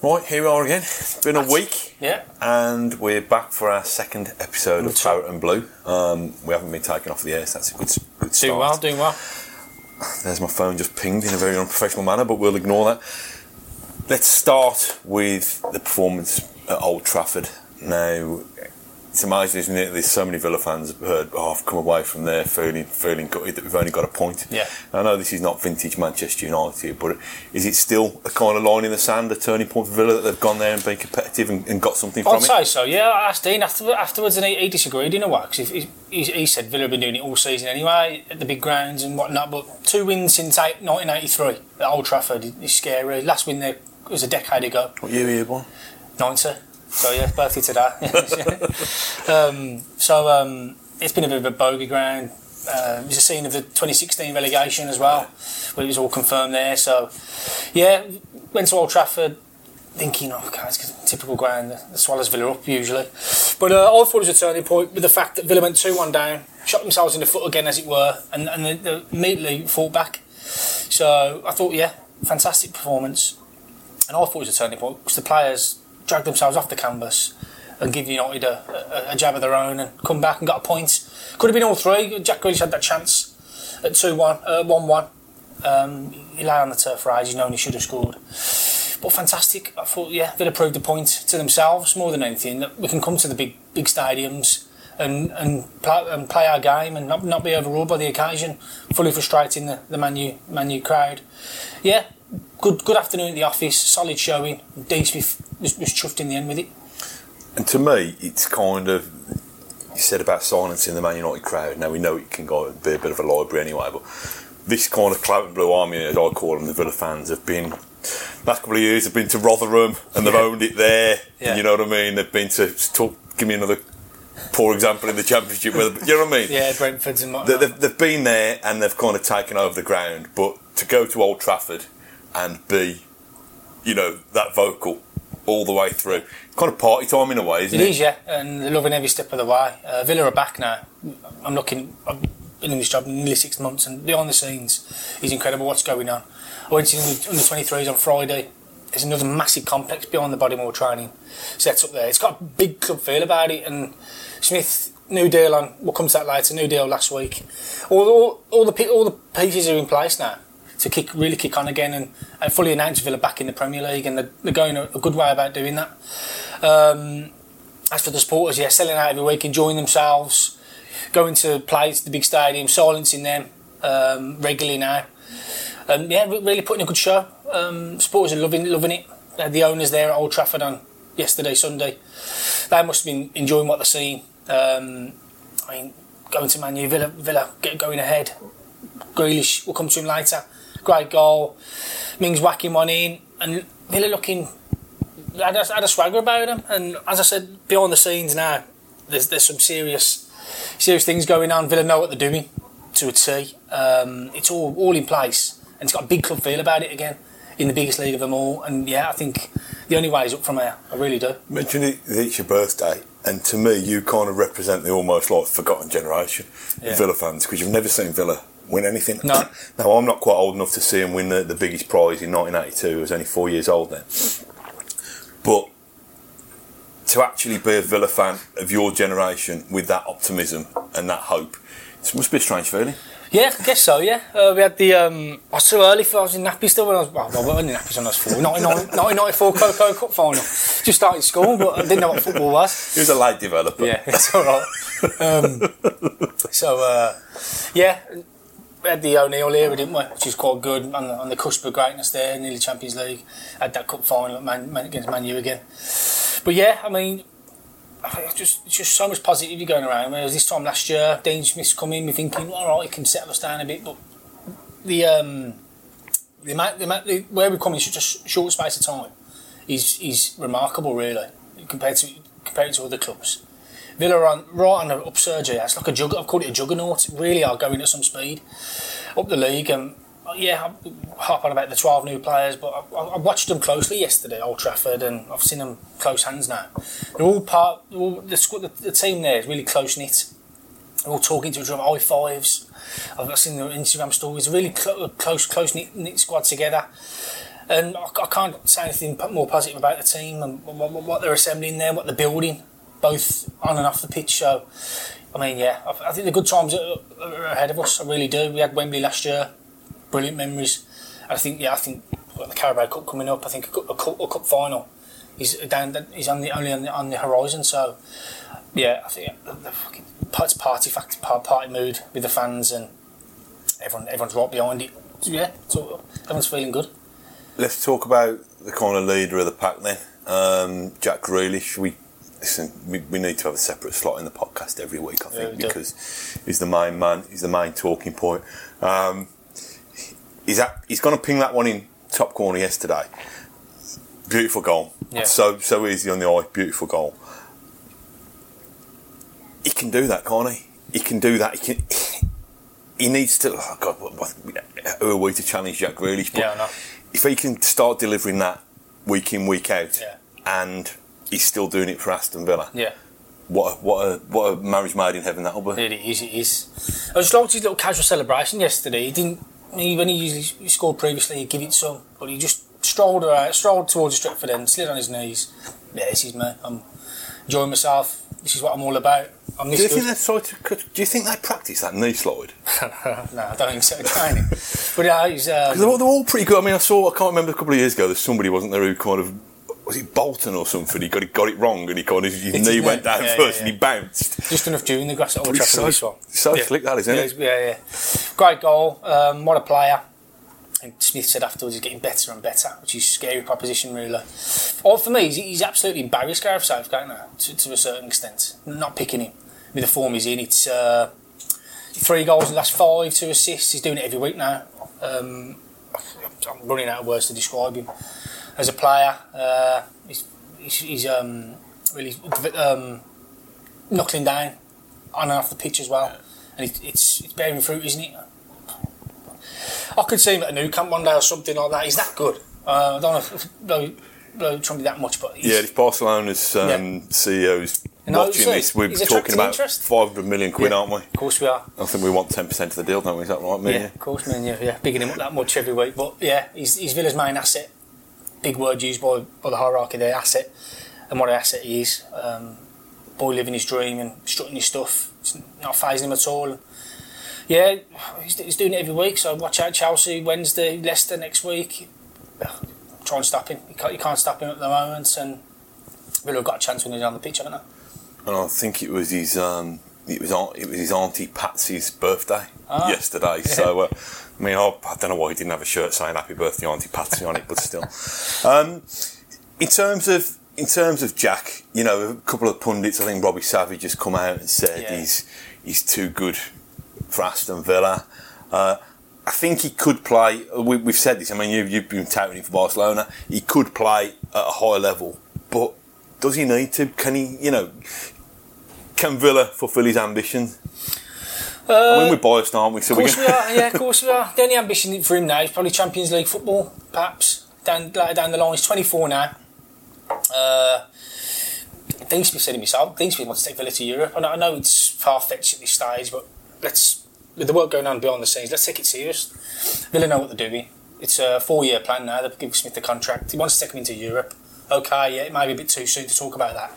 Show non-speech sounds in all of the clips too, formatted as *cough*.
Right, here we are again. It's been a week. Yeah. And we're back for our second episode of Claret and Blue. Um, we haven't been taken off the air, so that's a good, good start. Doing well, doing well. There's my phone just pinged in a very unprofessional manner, but we'll ignore that. Let's start with the performance at Old Trafford. Now, it's amazing, isn't it? There's so many Villa fans have heard, oh, I've come away from there feeling feeling gutted that we've only got a point. Yeah. I know this is not vintage Manchester United, but is it still a kind of line in the sand, a turning point for Villa that they've gone there and been competitive and, and got something I'd from it? I'd say so, yeah. I asked Dean after, afterwards and he, he disagreed in a way because he, he, he said Villa have been doing it all season anyway at the big grounds and whatnot, but two wins since eight, 1983 at Old Trafford is scary. Last win there was a decade ago, What year were you born? 90. So, yeah, birthday today. *laughs* um, so, um, it's been a bit of a bogey ground. Uh, it was a scene of the 2016 relegation as well, where it was all confirmed there. So, yeah, went to Old Trafford thinking, oh, God, it's a typical ground. The Swallows Villa up usually. But uh, I thought it was a turning point with the fact that Villa went 2 1 down, shot themselves in the foot again, as it were, and, and they, they immediately fought back. So I thought, yeah, fantastic performance. And I thought it was a turning point because the players dragged themselves off the canvas and give United a, a, a jab of their own and come back and got a point. Could have been all three. Jack Grealish had that chance at 2 1, uh, 1 1. Um, he lay on the turf for ages, knowing he should have scored. But fantastic. I thought, yeah, Villa proved a point to themselves more than anything that we can come to the big big stadiums and and play, and play our game and not, not be overruled by the occasion, fully frustrating the, the Man U, Man U crowd. Yeah, good good afternoon at the office, solid showing. Smith was, was chuffed in the end with it. And to me, it's kind of you said about silencing the Man United crowd. Now we know it can go be a bit of a library anyway, but this kind of Claret and Blue Army, as I call them, the Villa fans have been. Last couple of years, have been to Rotherham and they've Yeah. owned it there. Yeah. You know what I mean? They've been to talk, give me another poor example in the Championship. Where, you know what I mean? Yeah, Brentford's and They- They've, they've been there and they've kind of taken over the ground, but to go to Old Trafford and be, you know, that vocal all the way through, kind of party time in a way, isn't It it? is, yeah, and they're loving every step of the way. Uh, Villa are back now. I'm looking. I've been in this job nearly six months, and behind the scenes is incredible. What's going on? I went to the under 23s on Friday. There's another massive complex behind the Bodymoor training set up there. It's got a big club feel about it, and Smith. New deal on. We'll come to that later. New deal last week. All, all, all the all the pieces are in place now to kick really kick on again and, and fully announce Villa back in the Premier League, and they're, they're going a, a good way about doing that. Um, as for the supporters, yeah, selling out every week, enjoying themselves, going to play to the big stadium, silencing them um, regularly now. Um, yeah, really putting a good show. Um, supporters are loving loving it. Had the owners there at Old Trafford on yesterday, Sunday. They must have been enjoying what they're seeing. Um, I mean, going to Man U, Villa, Villa get going ahead. Grealish, we'll come to him later. Great goal. Mings whacking one in, and Villa looking had a, had a swagger about them. And as I said, behind the scenes now, there's there's some serious serious things going on. Villa know what they're doing to a T. Um, it's all all in place, and it's got a big club feel about it again in the biggest league of them all. And yeah, I think the only way is up from here. I really do. Mention it, it's your birthday, and to me, you kind of represent the almost like forgotten generation of Yeah. Villa fans because you've never seen Villa win anything. No. *clears throat* now, I'm not quite old enough to see him win the, the biggest prize in 1982. I was only four years old then. But to actually be a Villa fan of your generation with that optimism and that hope, it must be a strange feeling. Yeah, I guess so. Yeah, uh, we had the. Um, I was too early for. I was in nappies still when I was. Well, I wasn't in nappies when I was four. 1994 *laughs* Coco Cup final. Just started school, but I didn't know what football was. He was a late developer. Yeah, it's all right. *laughs* Um, so uh, yeah, had the O'Neill era, didn't we? Which is quite good on the, on the cusp of greatness there, nearly Champions League. Had that cup final Man, Man, against Man U again. But yeah, I mean, I think it's just it's just so much positivity going around. Whereas this time last year, Dean Smith's come in, we're thinking, all right, he can settle us down a bit, but the um, the amount, the amount, where we've come in such a short space of time is is remarkable, really, compared to compared to other clubs. Villa are right on the upsurge. It's like a jug. I've called it a juggernaut. Really are going at some speed up the league. And yeah, I harp on about the 12 new players, but I, I watched them closely yesterday, Old Trafford, and I've seen them close hands now. They're all part. All, the, the, the team there is really close knit. They're all talking to each other, high fives. I've seen their Instagram stories. Really cl- close, close knit, knit squad together. And I, can't say anything more positive about the team and what they're assembling there, what they're building, both on and off the pitch. So, I mean, yeah, I, I think the good times are, ahead of us. I really do. We had Wembley last year, brilliant memories. I think, yeah, I think the Carabao Cup coming up. I think a cup, a cup, a cup final is down. Is on the only on the, on the horizon. So, yeah, I think the, the fucking party fact, party mood with the fans and everyone. Everyone's right behind it. So, yeah, so everyone's feeling good. Let's talk about the kind of leader of the pack then. Um, Jack Grealish. We listen. We, we need to have a separate slot in the podcast every week. I think we because he's the main man. He's the main talking point. Um, he's at, he's going to ping that one in top corner yesterday. Beautiful goal. Yeah. So so easy on the eye. Beautiful goal. He can do that, can't he? He can do that. He can. He needs to. Oh God, what, what, who are we to challenge Jack Grealish? But Yeah, I know. if he can start delivering that week in week out, Yeah. and he's still doing it for Aston Villa, Yeah. what a, what a what a marriage made in heaven that'll be. It is, it is. I just liked his little casual celebration yesterday. He didn't, he, when he usually he scored previously, he'd give it some, but he just strolled around, strolled towards the Stretford end, slid on his knees. Yeah, this is me. I'm enjoying myself. This is what I'm all about. I'm Do you this think they tried to? could- Do you think they practice that knee slide? *laughs* no, I don't think so. Tiny. but yeah, he's. *laughs* Um, they're, they're all pretty good. I mean, I saw. I can't remember a couple of years ago. There's somebody wasn't there who kind of was it Bolton or something. He got it got it wrong, and he kind of his It's knee went down Yeah, first, yeah, and he bounced. just enough dew in the grass at Old Trafford. so- for this one. so slick that is, isn't yeah, it? Yeah, yeah. Great goal. Um, what a player. And Smith said afterwards he's getting better and better, which is a scary proposition, really. Or for me, he's, he's absolutely embarrassed Gareth Southgate now, to, to a certain extent. Not picking him with the form he's in. It's uh, three goals in the last five, two assists. He's doing it every week now. Um, I'm running out of words to describe him as a player. Uh, he's he's, he's um, really um, knuckling down on and off the pitch as well, and it, it's it's bearing fruit, isn't it? I could see him at a Nou Camp one day or something like that. He's that good. Uh, I don't know if no, no trying to be that much, but he's, Yeah, if Barcelona's um, Yeah. CEO's watching so this, we're talking about interest. 500 million quid, Yeah. aren't we? of course we are. I think we want 10% of the deal, don't we? Is that right, me? Yeah, of course, man. Yeah, yeah, bigging him up that much every week. But yeah, he's, he's Villa's main asset. Big word used by, by the hierarchy there, asset, and what an asset he is. Um, boy living his dream and strutting his stuff. It's not phasing him at all. Yeah, he's, he's doing it every week. So watch out, Chelsea Wednesday, Leicester next week. Try and stop him. You can't, you can't stop him at the moment, and Villa have got a chance when he's on the pitch, haven't they? And I think it was his um, it was it was his auntie Patsy's birthday Ah. yesterday. So uh, I mean, I, I don't know why he didn't have a shirt saying "Happy Birthday, Auntie Patsy" on it, but still. Um, in terms of in terms of Jack, you know, a couple of pundits, I think Robbie Savage has come out and said Yeah. he's he's too good for Aston Villa. Uh, I think he could play. We, we've said this. I mean, you've, you've been touting him for Barcelona. He could play at a high level, but does he need to? Can he? You know, can Villa fulfil his ambition? I mean, we're biased, aren't we? So Of course we are, *laughs* yeah, of course we are. The only ambition for him now is probably Champions League football, perhaps. Down later down the line, he's 24 now. Uh, Dean Smith said it himself. Dean Smith wants to take Villa to Europe. I know, I know it's far fetched at this stage, but let's, with the work going on behind the scenes, let's take it serious. Villa know what they're doing. It's a four year plan now. They've given Smith the contract. He wants to take him into Europe. Okay, yeah, it might be a bit too soon to talk about that.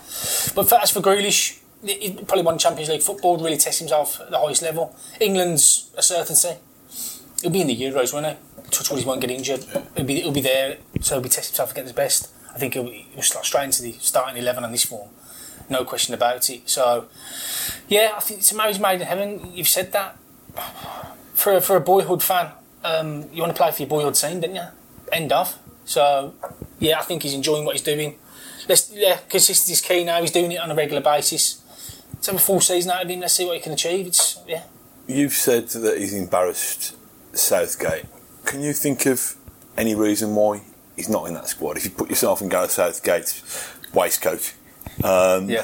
But for, as for Grealish, he probably won Champions League football, really test himself at the highest level. England's a certainty. He'll be in the Euros, won't he? Touch wood, he won't get injured. He'll be, he'll be there, so he'll be testing himself against his best. I think he'll, he'll straight into the starting 11 on this form. No question about it. So, yeah, I think it's a marriage made in heaven. You've said that. For, a- for a boyhood fan, um, you want to play for your boyhood team, didn't you? End of. So, yeah, I think he's enjoying what he's doing. Let's, yeah, consistency is key now. He's doing it on a regular basis. Let's have a full season out of him. Let's see what he can achieve. It's yeah. You've said that he's embarrassed Southgate. Can you think of any reason why he's not in that squad. If you put yourself in Gareth Southgate's waistcoat, um, Yeah.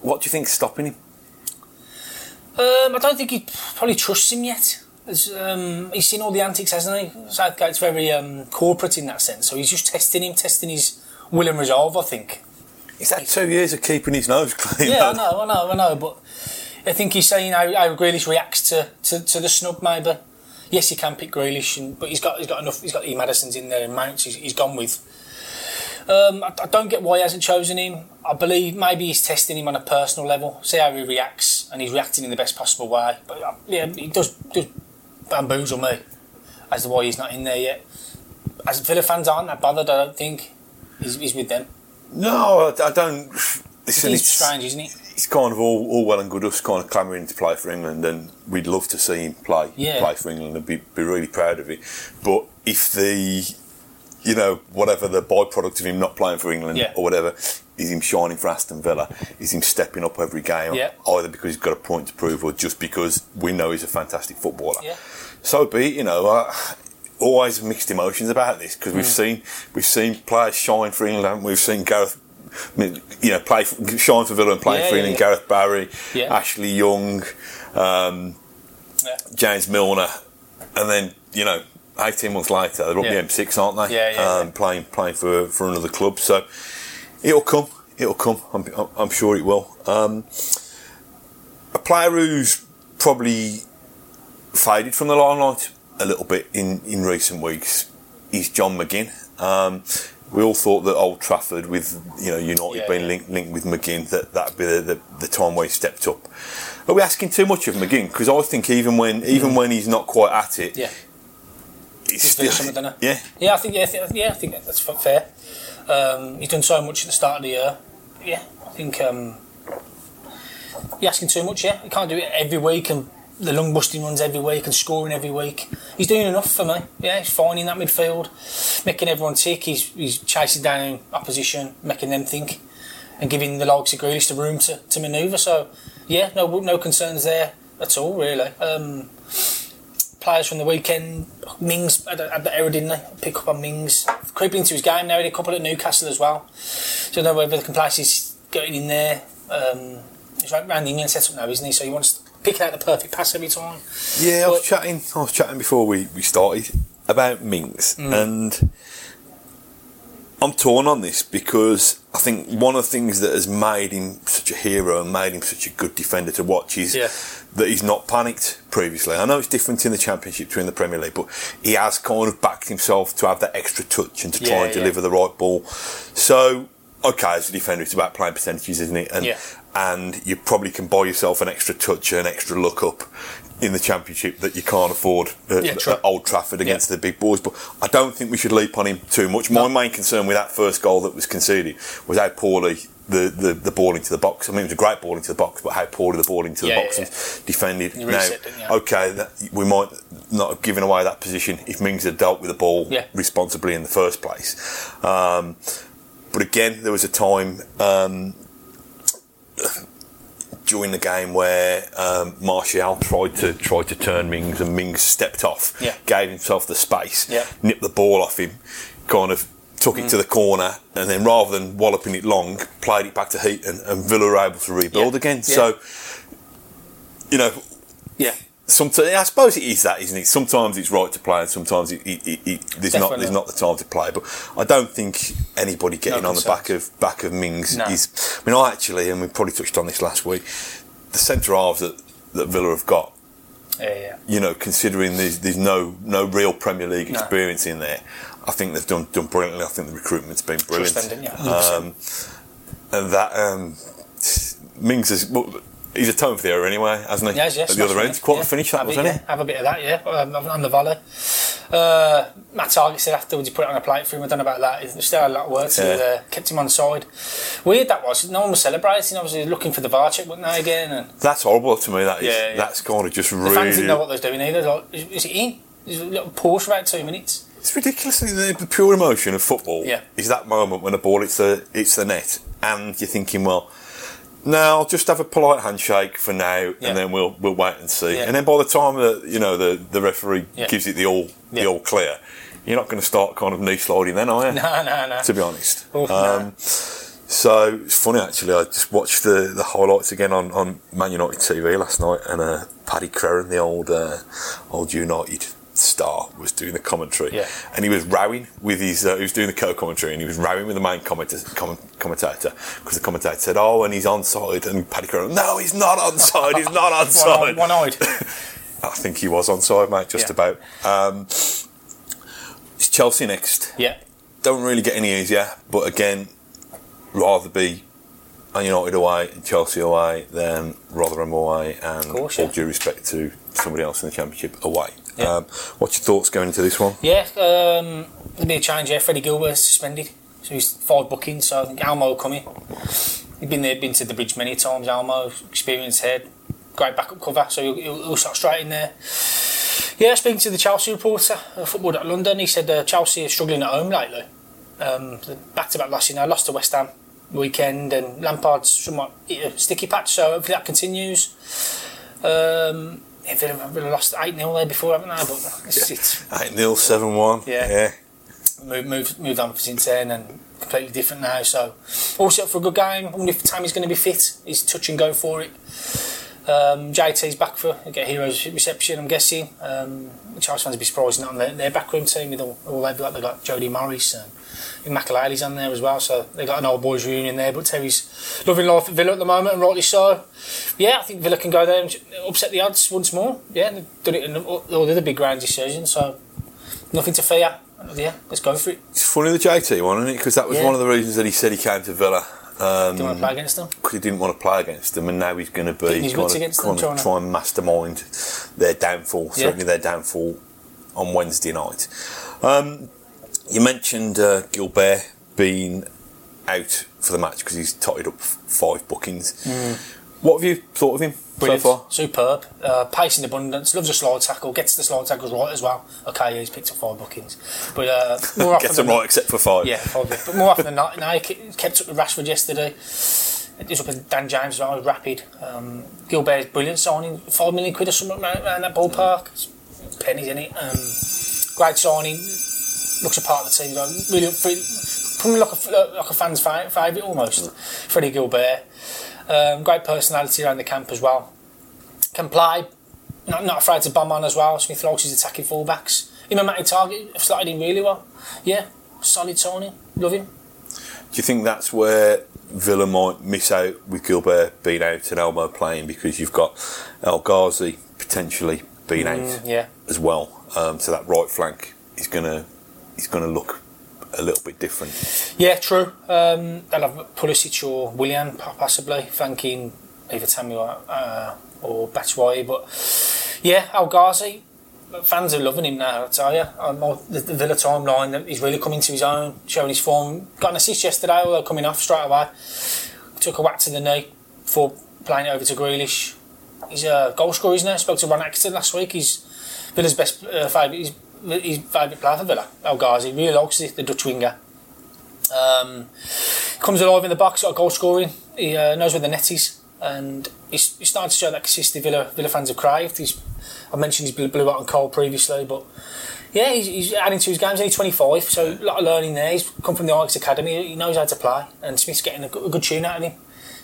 what do you think's stopping him? Um, I don't think he probably trusts him yet. Um, he's seen all the antics, hasn't he? Southgate's very um, corporate in that sense, so he's just testing him, testing his will and resolve. I think. He's had two years of keeping his nose *laughs* clean. Yeah, I know, I know, I know, but I think he's saying how, how Grealish reacts to, to, to the snub. Maybe yes, he can pick Grealish, and, but he's got he's got enough. He's got E Maddison's in there and Mounts. He's, he's gone with. Um, I, I don't get why he hasn't chosen him. I believe maybe he's testing him on a personal level, see how he reacts, and he's reacting in the best possible way. But uh, yeah, he does does bamboozle me as to why he's not in there yet. As Villa fans aren't that bothered, I don't think. He's, he's with them. No, I, I don't. Listen, He's it's, strange, isn't it? it's kind of all, all well and good us kind of clamouring to play for England, and we'd love to see him play Yeah. play for England and be, be really proud of it. But if the you know whatever the byproduct of him not playing for England Yeah. or whatever is him shining for Aston Villa, is him stepping up every game, Yeah. either because he's got a point to prove or just because we know he's a fantastic footballer. Yeah. So be it, you know. Uh, always mixed emotions about this because Mm. we've seen we've seen players shine for England. we? We've seen Gareth, you know, play for, shine for Villa and play Yeah, for England. yeah. Gareth Barry, Yeah. Ashley Young, um, Yeah. James Milner, and then you know, eighteen months later they're up Yeah. the M6, aren't they? Yeah, yeah, um, yeah. Playing playing for for another club. So it'll come. It'll come. I'm, I'm- I'm sure it will. Um, a player who's probably faded from the limelight a little bit in, in recent weeks is John McGinn. Um, we all thought that Old Trafford, with you know United Yeah, being yeah. linked, linked with McGinn, that that'd be the, the, the time where he stepped up. Are we asking too much of McGinn? Because I think even when even when he's not quite at it, Mm. Yeah. he's doing something, yeah, Yeah, I think yeah, I think, yeah, I think that's fair. Um, he's done so much at the start of the year. Yeah, I think um, you're asking too much. Yeah, he can't do it every week and the lung busting runs every week and scoring every week. He's doing enough for me. Yeah, he's fine in that midfield, making everyone tick. He's he's chasing down opposition, making them think, and giving the likes of Grealish the room to, to manoeuvre. So yeah, no no concerns there at all really. Um, players from the weekend. Mings had, had the error, didn't they? Pick up on Mings. Creeping into his game now. He had a couple at Newcastle as well. So I don't know whether the complacency is getting in there. Um, he's right around the England setup now, isn't he? So he wants picking out the perfect pass every time. Yeah, I was chatting. I was chatting before we, we started about Mings, Mm. and I'm torn on this because I think one of the things that has made him such a hero and made him such a good defender to watch is Yeah. that he's not panicked previously. I know it's different in the Championship to in the Premier League, but he has kind of backed himself to have that extra touch and to try Yeah, and yeah. deliver the right ball. So, okay, as a defender, it's about playing percentages, isn't it? And Yeah. and you probably can buy yourself an extra touch, an extra look up in the championship that you can't afford at, Yeah, at Old Trafford against the big boys. But I don't think we should leap on him too much. My main concern with that first goal that was conceded was how poorly the, the, the ball into the box. I mean, it was a great ball into the box, but how poorly the ball into the Yeah, box yeah, was defended. You now, okay, that, we might not have given away that position if Mings had dealt with the ball Yeah. responsibly in the first place. Um, but again, there was a time um, during the game where um, Martial tried to tried to turn Mings and Mings stepped off, Yeah. gave himself the space, Yeah. nipped the ball off him, kind of took Mm. it to the corner, and then rather than walloping it long, played it back to Heaton, and Villa were able to rebuild Yeah. again. So, you know, Yeah. Sometimes I suppose it is that, isn't it? Sometimes it's right to play, and sometimes it, it, it, there's not there's not the time to play. But I don't think anybody getting No on the back of back of Mings No. is. I mean, I actually, and we probably touched on this last week. The centre halves that that Villa have got, Yeah, yeah. you know, considering there's there's no no real Premier League No. experience in there, I think they've done done brilliantly. I think the recruitment's been brilliant. Them? Um, and that um, Mings is. Well, He's a tone for the era anyway, hasn't he? Yes, yes. At the other end, quite a finish that have was, wasn't yeah. it? Have a bit of that, yeah. Um, on the volley. Uh, Matt Targett said afterwards he put it on a plate for him. I don't know about that. He still had a lot of work to Yeah. there. Kept him on side. Weird that was. No one was celebrating. Obviously looking for the VAR check, wasn't they, again? And That's horrible to me. That is. Yeah, yeah. That's kind of just the really. fans didn't know what they was doing either. Like, is, is it in? A little pause for about two minutes? It's ridiculous. The, the pure emotion of football Yeah. is that moment when a ball hits the hits the net, and you're thinking, well, no, I'll just have a polite handshake for now, Yeah. and then we'll we'll wait and see. Yeah. And then by the time that you know the the referee Yeah. gives it the all the all clear, you're not going to start kind of knee sliding then, are you? No, no, no. To be honest. Oh, no. um, so it's funny actually. I just watched the, the highlights again on, on Man United TV last night, and uh, Paddy Crerand, the old uh, old United star, was doing the commentary, Yeah. and he was rowing with his. Uh, he was doing the co-commentary, and he was rowing with the main commentator, com- commentator because the commentator said, "Oh, and he's onside," and Paddy Crerand, "No, he's not onside. He's not *laughs* onside." One eyed. *laughs* I think he was onside, mate, just Yeah. about. Um, it's Chelsea next yeah. don't really get any easier. But again, rather be Man United away and Chelsea away than Rotherham away, and course, all due respect to somebody else in the Championship away. Yeah. Um, what's your thoughts going into this one? Yeah, um, there'll be a change here. Freddie Guilbert's suspended, so he's five bookings. So I think Elmo will come in. He's been there, been to the bridge many times. Elmo, experienced head, great backup cover, so he'll, he'll, start straight in there. Yeah, speaking to the Chelsea reporter, uh, Football at London, he said uh, Chelsea are struggling at home lately. Um, back to back losses, you know, lost to West Ham weekend, and Lampard's somewhat hit a sticky patch, so hopefully that continues. Um, Villa, Villa lost 8 0 there before, haven't they? But it's, it's 8 0, 7 1. Yeah. yeah. moved, moved, moved on since then and completely different now. So, all set up for a good game. I wonder if Tammy's going to be fit. He's touch and go for it. Um, JT's back for get heroes reception. I'm guessing. Um, Chelsea fans will be surprised not on their, their backroom team with all, all they've got. They've got Jody Morris and Makelele's on there as well. So they've got an old boys reunion there. But Terry's loving life at Villa at the moment, and rightly so. Yeah, I think Villa can go there and upset the odds once more. Yeah, they've done it in all the other big grounds this season. So nothing to fear. Yeah, let's go for it. It's funny the JT one, isn't it? Because that was Yeah. one of the reasons that he said he came to Villa. Um, Do you want to play against them? because he didn't want to play against them, and now he's going to be Getting his kind guts of, against them, kind of trying to- try and mastermind their downfall. Yeah. Certainly their downfall on Wednesday night. Um, you mentioned uh, Guilbert being out for the match because he's totted up five bookings. What have you thought of him Mm. Brilliant. so far? Superb. Uh, pace in abundance. Loves a slide tackle. Gets the slide tackles right as well. Okay, he's picked up five bookings. But uh, more *laughs* often Gets them right except for five. Yeah, probably. But more often than not, no, he kept up with Rashford yesterday. He was up with Dan James as well, rapid. Um, Guilbert's brilliant signing. Five million quid or something around, around that ballpark. It's pennies in it. Um, great signing. Looks a part of the team. Really up for it. Probably like a, like a fan's favourite almost. Freddie Guilbert. Um, great personality around the camp as well. Can play. Not, not afraid to bomb on as well. Smith likes his attacking fullbacks. Him and Matty Targett have slotted in really well. Yeah, solid signing. Love him. Do you think that's where Villa might miss out with Guilbert being out and Elmo playing because you've got El Ghazi potentially being out Mm, yeah. as well? Um, so that right flank is gonna gonna look a little bit different. Yeah, true. Um, they'll have Pulisic or Willian po- possibly flanking either Tammy or, uh, or Batshuayi. But yeah, Al fans are loving him now, I tell you. Um, the, the Villa timeline, he's really coming to his own, showing his form. Got an assist yesterday, although coming off straight away. Took a whack to the knee before playing it over to Grealish. He's a goal scorer, isn't he? Spoke to Ron last week. He's Villa's best uh, favourite. He's his favourite player for Villa, El Ghazi. Really likes the Dutch winger. Um, comes alive in the box, got goal scoring. He uh, knows where the net is, and he's, he's starting to show that consistency Villa, Villa fans have craved. He's, I mentioned he's blue hot and cold previously, but yeah, he's, he's adding to his game. He's only 25, so a lot of learning there. He's come from the Ajax Academy. He knows how to play, and Smith's getting a good, a good tune out of him.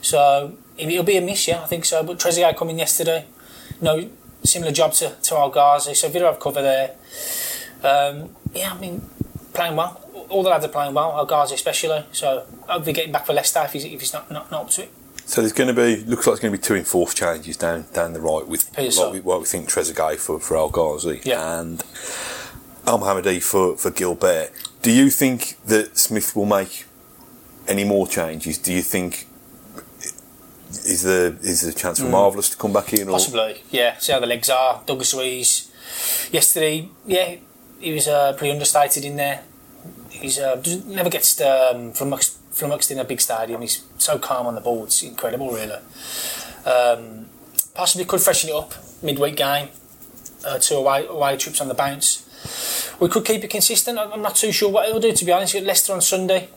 So it'll be a miss, yeah, I think so. But Trezeguet coming yesterday, no similar job to, to El Ghazi, so Villa have cover there. Um, yeah, I mean, playing well. All the lads are playing well, El Ghazi especially. So hopefully getting back for Leicester if he's, if he's not, not, not up to it. So there's going to be looks like there's going to be two enforced changes down down the right with what we, what we think Trezeguet for for El Ghazi Yeah. and Elmohamady for for Guilbert. Do you think that Smith will make any more changes? Do you think is there is there a chance for Marvelous to come back in? Or Possibly, yeah. See how the legs are. Douglas Luiz. Yesterday, yeah, he was uh, pretty understated in there. He's uh, never gets um, flummoxed, flummoxed in a big stadium. He's so calm on the ball. It's incredible, really. Um, possibly could freshen it up midweek game. Uh, two away, away trips on the bounce. We could keep it consistent. I'm not too sure what it'll do, to be honest. We've Leicester on Sunday.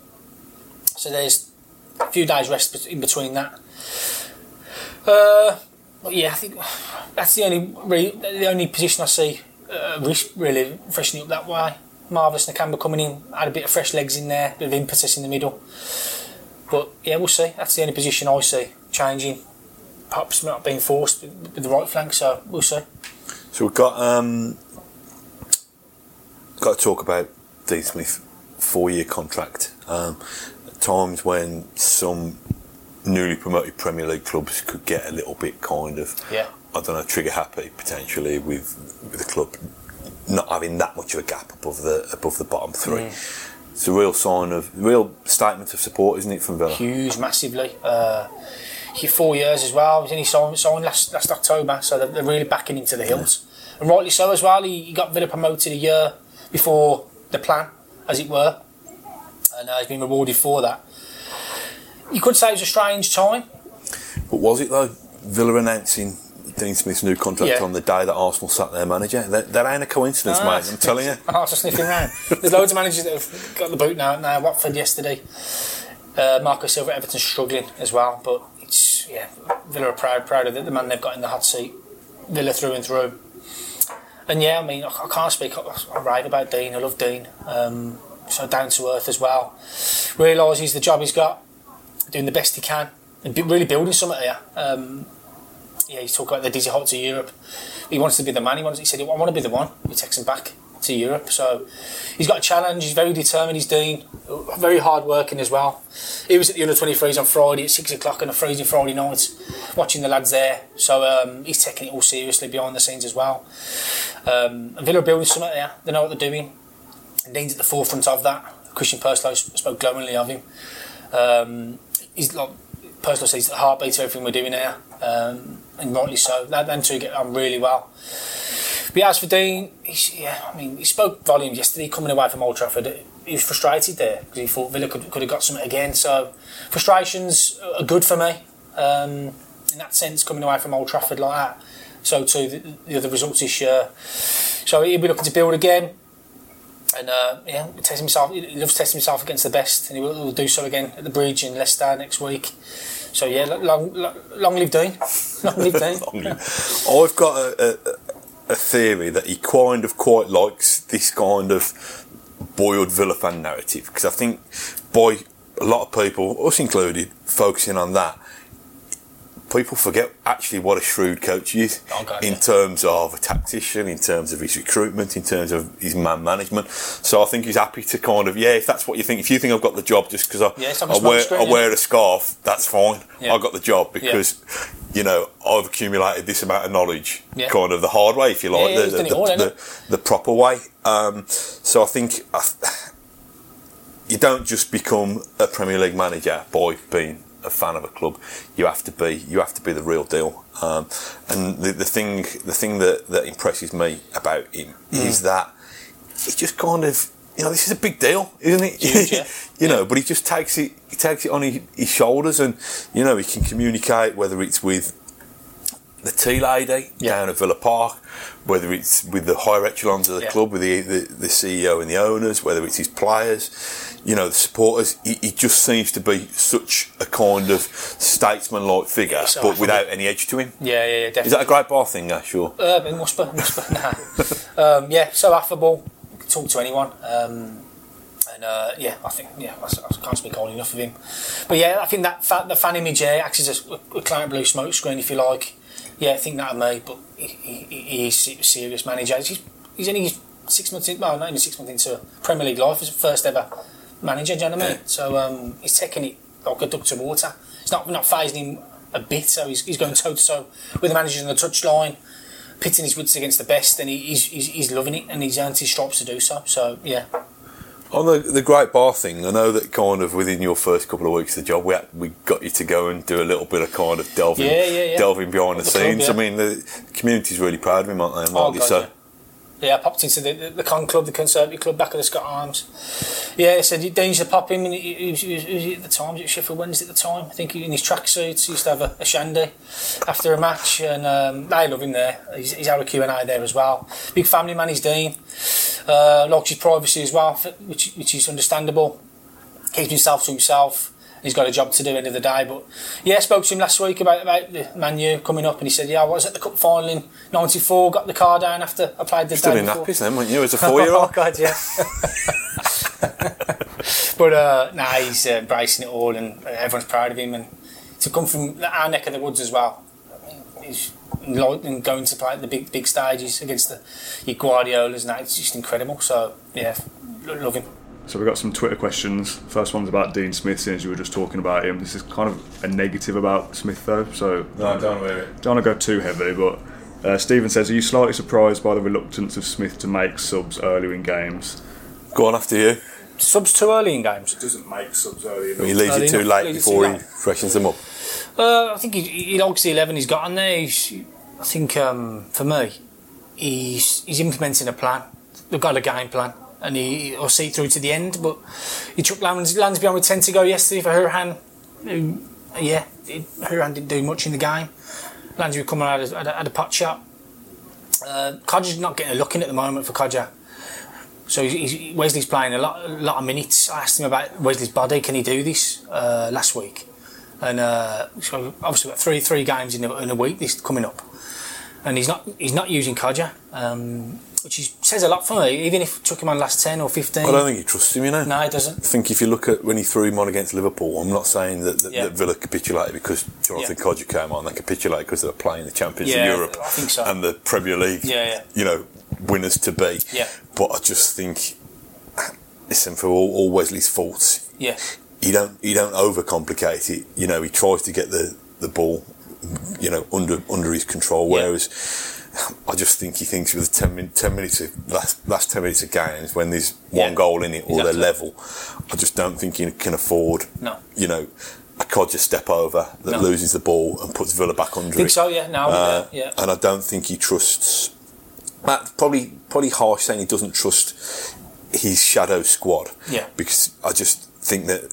So there's a few days rest in between that. Uh, yeah, I think that's the only the only position I see uh, really freshening up that way. Marvelous Nakamba coming in, had a bit of fresh legs in there, bit of impetus in the middle. But yeah, we'll see. That's the only position I see changing. Perhaps not being forced with the right flank, so we'll see. So we've got um, got to talk about Dean Smith four year contract. Um, times when some newly promoted Premier League clubs could get a little bit kind of yeah. I don't know trigger happy potentially with with the club not having that much of a gap above the above the bottom three. Mm. It's a real sign of real statement of support, isn't it, from Villa? Huge, massively. Uh, four years as well. He only signed, signed last last October, so they're, they're really backing him to the hills, yeah. and rightly so as well. He, he got Villa promoted a year before the plan, as it were, and uh, he's been rewarded for that. You could say it was a strange time. But was it though? Villa announcing Dean Smith's new contract yeah. on the day that Arsenal sat their manager. That, that ain't a coincidence, no, mate. I'm telling you. *laughs* Arsenal sniffing around. There's loads of managers that have got the boot now. Now Watford yesterday. Uh, Marco Silva, Everton's struggling as well, but it's yeah. Villa are proud, proud of the, the man they've got in the hot seat. Villa through and through. And yeah, I mean, I, I can't speak. I, I rave about Dean. I love Dean. Um, so down to earth as well. Realises the job he's got, doing the best he can, and really building something here. Um, yeah, he's talking about the dizzy hot to Europe. He wants to be the man. He wants. He said, "I want to be the one." He takes him back to Europe. So he's got a challenge. He's very determined. He's doing very hard working as well. He was at the under 23s on Friday at six o'clock on a freezing Friday night, watching the lads there. So um, he's taking it all seriously behind the scenes as well. Um, and Villa are building something there. They know what they're doing. And Dean's at the forefront of that. Christian Purslow spoke glowingly of him. Um, he's like Purslow says the heartbeat of everything we're doing here, um, and rightly so. That them two get on really well. But as for Dean, yeah, I mean, he spoke volumes yesterday coming away from Old Trafford. He was frustrated there because he thought Villa could, could have got something again. So frustrations are good for me um, in that sense, coming away from Old Trafford like that. So too the, the other results this year. So he'll be looking to build again. And uh, yeah, test himself. He loves testing himself against the best, and he will, will, do so again at the Bridge in Leicester next week. So yeah, long, long, *laughs* long live Dean. long live Dean. I've got a, a, a, theory that he kind of quite likes this kind of boiled Villa fan narrative because I think by a lot of people, us included, focusing on that people forget actually what a shrewd coach is okay, in yeah. terms of a tactician, in terms of his recruitment, in terms of his man management. So I think he's happy to kind of, yeah, if that's what you think, if you think I've got the job just because I, yeah, I, wear, screen, I yeah. wear a scarf, that's fine. I got the job because, you know, I've accumulated this amount of knowledge kind of the hard way, if you like, the, the, the, all, the, the, proper way. Um, so I think. I, *sighs* you don't just become a Premier League manager by being a fan of a club, you have to be you have to be the real deal. Um, and the, the thing the thing that, that impresses me about him mm. is that he just kind of you know this is a big deal, isn't it? Huge, *laughs* yeah. you know, but he just takes it he takes it on his, his shoulders, and you know he can communicate whether it's with the tea lady yeah. down at Villa Park, whether it's with the higher echelons of the yeah. club, with the, the, the CEO and the owners, whether it's his players you know, the supporters. He, he, just seems to be such a kind of statesman-like figure, so but without any edge to him. Yeah, yeah, yeah, definitely. Is that a Great Barr thing, yeah, sure? Uh, it must be, must be. *laughs* Nah. um, yeah, so affable, talk to anyone. Um, and uh, yeah, I think yeah, I, I, can't speak highly enough of him. But yeah, I think that fa- the fan image here acts as a, a client blue smoke screen, if you like. Yeah, I think that of me, but he, he, he is a serious manager. He's, he's only six months in, well, not even six months into Premier League life. His first ever manager, do you know what I mean? Yeah. So um, he's taking it like a duck to water. It's not not phasing him a bit, so he's, he's going toe to toe with the managers on the touchline, pitting his wits against the best, and he, he's, he's, he's loving it, and he's earned his stripes to do so. So yeah. On the the Great Barr thing, I know that kind of within your first couple of weeks of the job, we had, we got you to go and do a little bit of kind of delving, yeah, yeah, yeah. delving behind the, the scenes. Club, I mean, the community's really proud of him, aren't they? Oh, God, so. Yeah, I popped into the, the, the con club, the conservative club, back of the Scott Arms. Yeah, he said Dean used to pop him, and he, he, was, he, was, he was at the time, was Sheffield Wednesday at the time. I think he, in his tracksuits, he used to have a, a shandy after a match, and um, they love him there. He's, he's had a Q&A there as well. Big family man, he's Dean. Uh, likes his privacy as well, which, which is understandable. Keeps himself to himself. He's got a job to do end of the day. But yeah, I spoke to him last week about about the Man U coming up, and he said, "Yeah, I was at the cup final in '94. Got the car down after I played the Still day in nappies then, weren't you, as a *laughs* four-year-old? oh God, yeah. *laughs* but uh, nah, he's uh, embracing it all, and everyone's proud of him. And to come from our neck of the woods as well, I mean, he's like- and going to play at the big big stages against the your Guardiolas, and that it's just incredible. So yeah, lo- love him. So we've got some Twitter questions. First one's about Dean Smith, since you were just talking about him. This is kind of a negative about Smith, though. So No, don't worry. don't want to go too heavy, but uh, Stephen says, "Are you slightly surprised by the reluctance of Smith to make subs earlier in games?" Go on after you. Subs too early in games. Doesn't make subs early He leaves Early it too enough, late leaves too before he freshens them up. Uh, I think he, he likes the eleven he's got on there. He's, I think um, for me, he's he's implementing a plan. They've got a game plan, and he he'll see through to the end. But he took lands, on with ten to go yesterday for Hourihane. Yeah, it- Hourihane didn't do much in the game. Lansbury coming out at a pot shot. Uh, Kodjia's not getting a look in at the moment for Codger. So he's, he's, Wesley's playing a lot, a lot of minutes. I asked him about Wesley's body. Can he do this uh, last week? And uh, so obviously we've got three three games in a, in a week. This coming up, and he's not he's not using Kodjia, um, which is, says a lot for me. Even if took him on last ten or fifteen, I don't think he trusts him, you know. no, he doesn't. I think if you look at when he threw him on against Liverpool, I'm not saying that, that, Yeah. that Villa capitulated because Jonathan Yeah. Kodjia came on. They capitulated because they were playing the Champions Yeah, of Europe I think so. and the Premier League. Yeah, yeah. You know, winners to be. Yeah. But I just think, listen, for all, all Wesley's faults, Yeah, he don't he don't overcomplicate it. You know, he tries to get the, the ball, you know, under under his control. Yeah. Whereas I just think he thinks with the 10, min- 10 minutes of last last ten minutes of games when there's one Yeah. goal in it or they're level, I just don't think he can afford. No. You know. A Kodjia step over that No. loses the ball and puts Villa back under I think it. so. Yeah, no, Uh, yeah, And I don't think he trusts. Matt, probably probably harsh saying he doesn't trust his shadow squad. Yeah. Because I just think that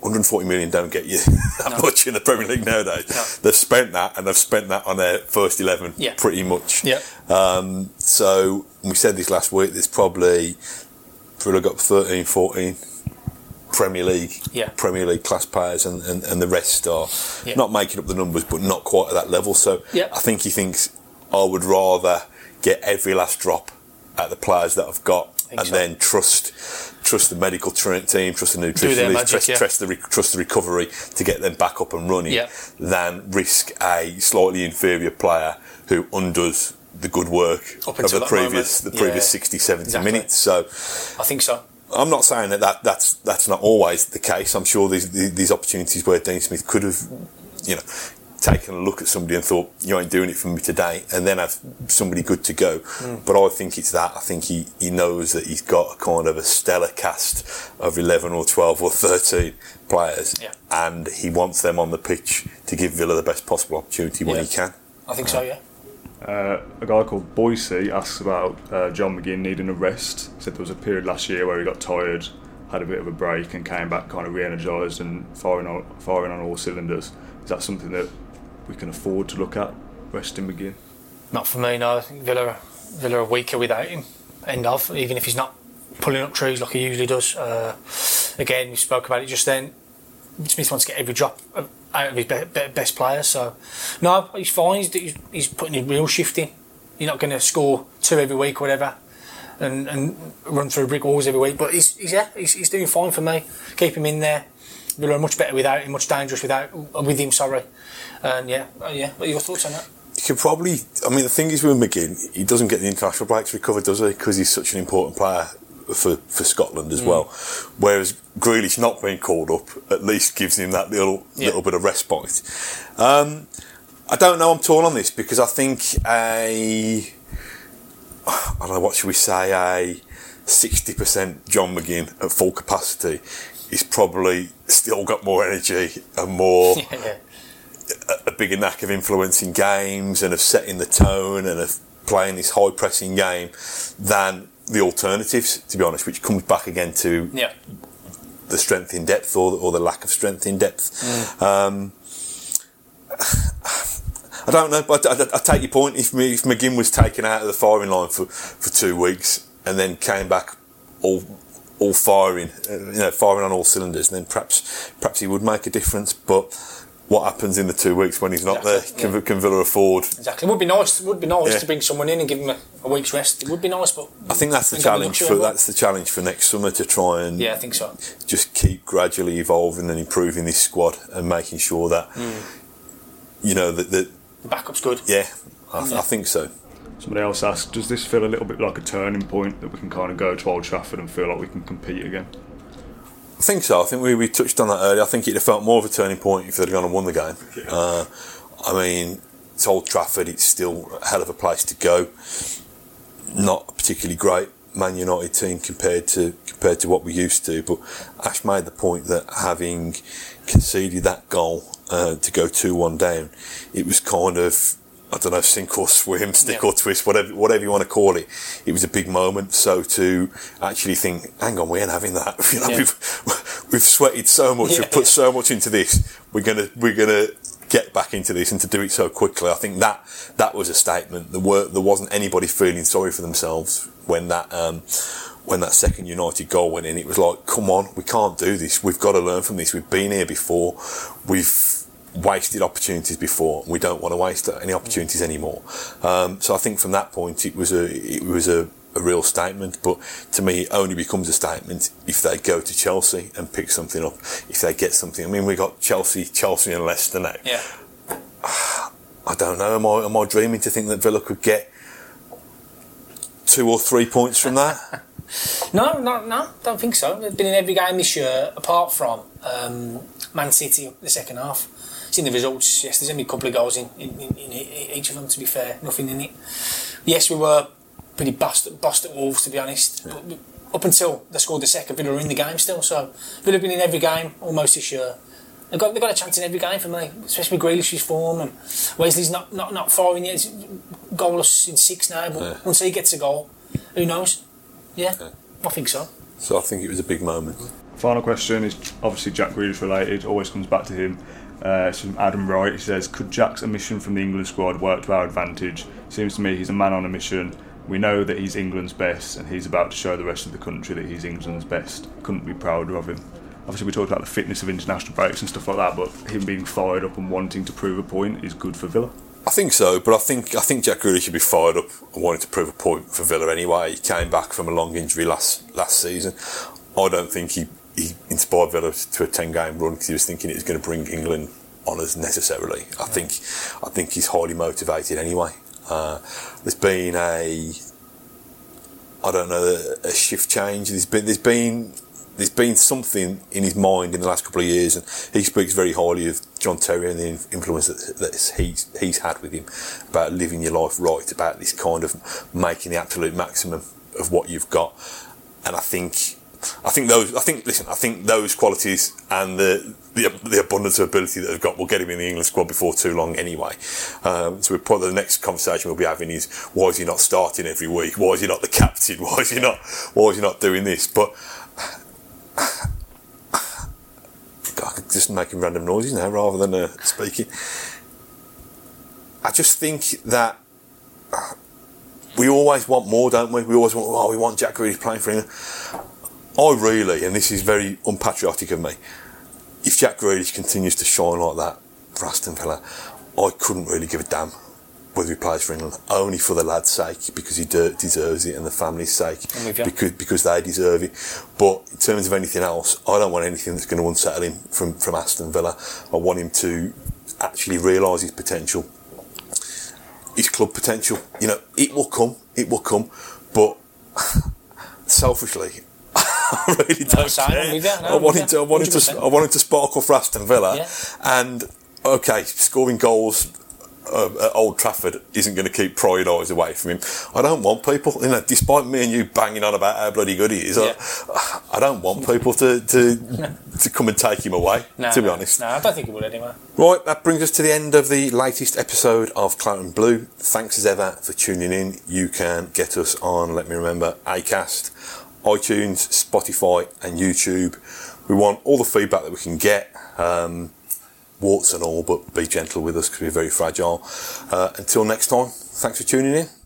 140 million don't get you *laughs* that No. much in the Premier League nowadays. No. They've spent that and they've spent that on their first 11 Yeah. pretty much. Yeah. Um, so we said this last week. There's probably Villa got 13, 14 Premier League, Yeah. Premier League class players, and, and, and the rest are Yeah. not making up the numbers, but not quite at that level. So Yeah. I think he thinks I would rather get every last drop at the players that I've got, and so. then trust trust the medical tra- team, trust the nutritionist, magic, trust, yeah. trust the re- trust the recovery to get them back up and running, Yeah. than risk a slightly inferior player who undoes the good work of the previous moment. the previous Yeah. 60 70 Exactly. minutes so I think so. I'm not saying that, that that's that's not always the case. I'm sure these these opportunities where Dean Smith could have, you know, taken a look at somebody and thought you ain't doing it for me today, and then have somebody good to go. Hmm. But I think it's that. I think he, he knows that he's got a kind of a stellar cast of 11 or 12 or 13 players, Yeah. and he wants them on the pitch to give Villa the best possible opportunity when Yeah. he can. I think so. Yeah. Uh, a guy called Boise asks about uh, John McGinn needing a rest. He said there was a period last year where he got tired, had a bit of a break, and came back kind of re-energised and firing on firing on all cylinders. Is that something that we can afford to look at? Resting McGinn. Not for me. No, I think Villa Villa are weaker without him. End of. Even if he's not pulling up trees like he usually does. Uh, again, we spoke about it just then. Smith wants to get every drop out of his be- be- best players. So, no, he's fine. He's, he's, putting his real shift in. You're not going to score two every week or whatever, and, and run through brick walls every week. But he's, he's yeah, he's, he's doing fine for me. Keep him in there. Villa are much better without him, much dangerous without with him. Sorry, and yeah, uh, yeah. What are your thoughts on that? You could probably. I mean, the thing is with McGinn, he doesn't get the international breaks recovered, does he? Because he's such an important player for, for Scotland Mm. as well. Whereas Grealish not being called up at least gives him that little Yeah. little bit of respite. Um, I don't know. I'm torn on this because I think a. I don't know what should we say a. 60% John McGinn at full capacity is probably still got more energy and more *laughs* yeah. A bigger knack of influencing games and of setting the tone and of playing this high pressing game than the alternatives, to be honest, which comes back again to Yeah. the strength in depth or, or the lack of strength in depth. Um, I don't know, but I, I, I take your point. If, if McGinn was taken out of the firing line for, for two weeks and then came back all all firing, uh, you know, firing on all cylinders, then perhaps perhaps he would make a difference. But what happens in the two weeks when he's not Exactly, there? yeah. Can, can Villa afford? Exactly. It would be nice. It would be nice Yeah. to bring someone in and give him a, a week's rest. It would be nice, but I think that's the Ain't got the challenge for of that's the challenge for next summer to try and yeah, I think so. just keep gradually evolving and improving this squad and making sure that Hmm. you know that, that The backup's good. yeah, I, I think so. Somebody else asked, does this feel a little bit like a turning point that we can kind of go to Old Trafford and feel like we can compete again? I think so. I think we, we touched on that earlier. I think it'd have felt more of a turning point if they'd gone and won the game. Uh, I mean, it's Old Trafford. It's still a hell of a place to go. Not a particularly great Man United team compared to compared to what we used to. But Ash made the point that having conceded that goal uh, to go two one down, it was kind of I don't know sink or swim, stick Yeah. or twist, whatever whatever you want to call it. It was a big moment. So to actually think, hang on, we ain't having that. *laughs* You know, Yeah. we've we've sweated so much, Yeah. we've put so much into this. We're gonna we're gonna get back into this and to do it so quickly. I think that that was a statement. There were there wasn't anybody feeling sorry for themselves when that um, when that second United goal went in. It was like, come on, we can't do this. We've got to learn from this. We've been here before. We've wasted opportunities before. We don't want to waste any opportunities anymore. Um, so I think from that point, it was a it was a, a real statement. But to me, it only becomes a statement if they go to Chelsea and pick something up. If they get something. I mean, we got Chelsea, Chelsea and Leicester now. Yeah. I don't know. Am I am I dreaming to think that Villa could get two or three points from that? *laughs* No, no, no, don't think so. They've been in every game this year, apart from um, Man City, the second half. Seen the results. Yes, there's only a couple of goals in, in, in, in e- each of them. To be fair, nothing in it. Yes, we were pretty bossed, bossed at Wolves, to be honest. But up until they scored the second, Villa were in the game still. So Villa have been in every game almost this year. They've got, they've got a chance in every game for me, especially with Grealish's form and Wesley's not, not, not firing yet. He's goalless in six now, but Yeah. once he gets a goal, who knows? Yeah, I think so. So I think it was a big moment. Final question is obviously Jack Grealish related, always comes back to him. Uh, it's from Adam Wright. He says, Could Jack's omission from the England squad work to our advantage? Seems to me he's a man on a mission. We know that he's England's best, and he's about to show the rest of the country that he's England's best. Couldn't be prouder of him. Obviously, we talked about the fitness of international breaks and stuff like that, but him being fired up and wanting to prove a point is good for Villa. I think so, but I think I think Jack Grealish should be fired up and wanted to prove a point for Villa anyway. He came back from a long injury last last season. I don't think he, he inspired Villa to a ten game run because he was thinking it was going to bring England honours necessarily. I think I think he's highly motivated anyway. Uh, there's been a I don't know a shift change. There's been there's been there's been something in his mind in the last couple of years, and he speaks very highly of John Terry and the influence that, that he's he's had with him about living your life right, about this kind of making the absolute maximum of what you've got. And I think, I think those, I think, listen, I think those qualities and the the, the abundance of ability that they've got will get him in the England squad before too long anyway. Um, so probably the next conversation we'll be having is why is he not starting every week? Why is he not the captain? *laughs* Why is he not? Why is he not doing this? But I'm just making random noises now rather than uh, speaking. I just think that we always want more, don't we? We always want, oh, we want Jack Grealish playing for England. I really, and this is very unpatriotic of me, if Jack Grealish continues to shine like that for Aston Villa, I couldn't really give a damn whether he plays for England, only for the lad's sake, because he de- deserves it, and the family's sake, I'm with you. because because they deserve it. But in terms of anything else, I don't want anything that's going to unsettle him from, from Aston Villa. I want him to actually realise his potential, his club potential. You know, it will come, it will come, but *laughs* selfishly. *laughs* I really don't same, care. No, I I'm want to. I want him to. 100%. I want him to sparkle for Aston Villa, Yeah. and okay, scoring goals uh, at Old Trafford isn't going to keep pride eyes away from him. I don't want people, you know, despite me and you banging on about how bloody good he is, Yeah. I, I don't want people to to, to come and take him away. No, to be no, honest, No, I don't think it would anyway. Right, that brings us to the end of the latest episode of and Blue. Thanks as ever for tuning in. You can get us on, let me remember, Acast, iTunes, Spotify, and YouTube. We want all the feedback that we can get, um, warts and all, but be gentle with us because we're very fragile. Uh, until next time, thanks for tuning in.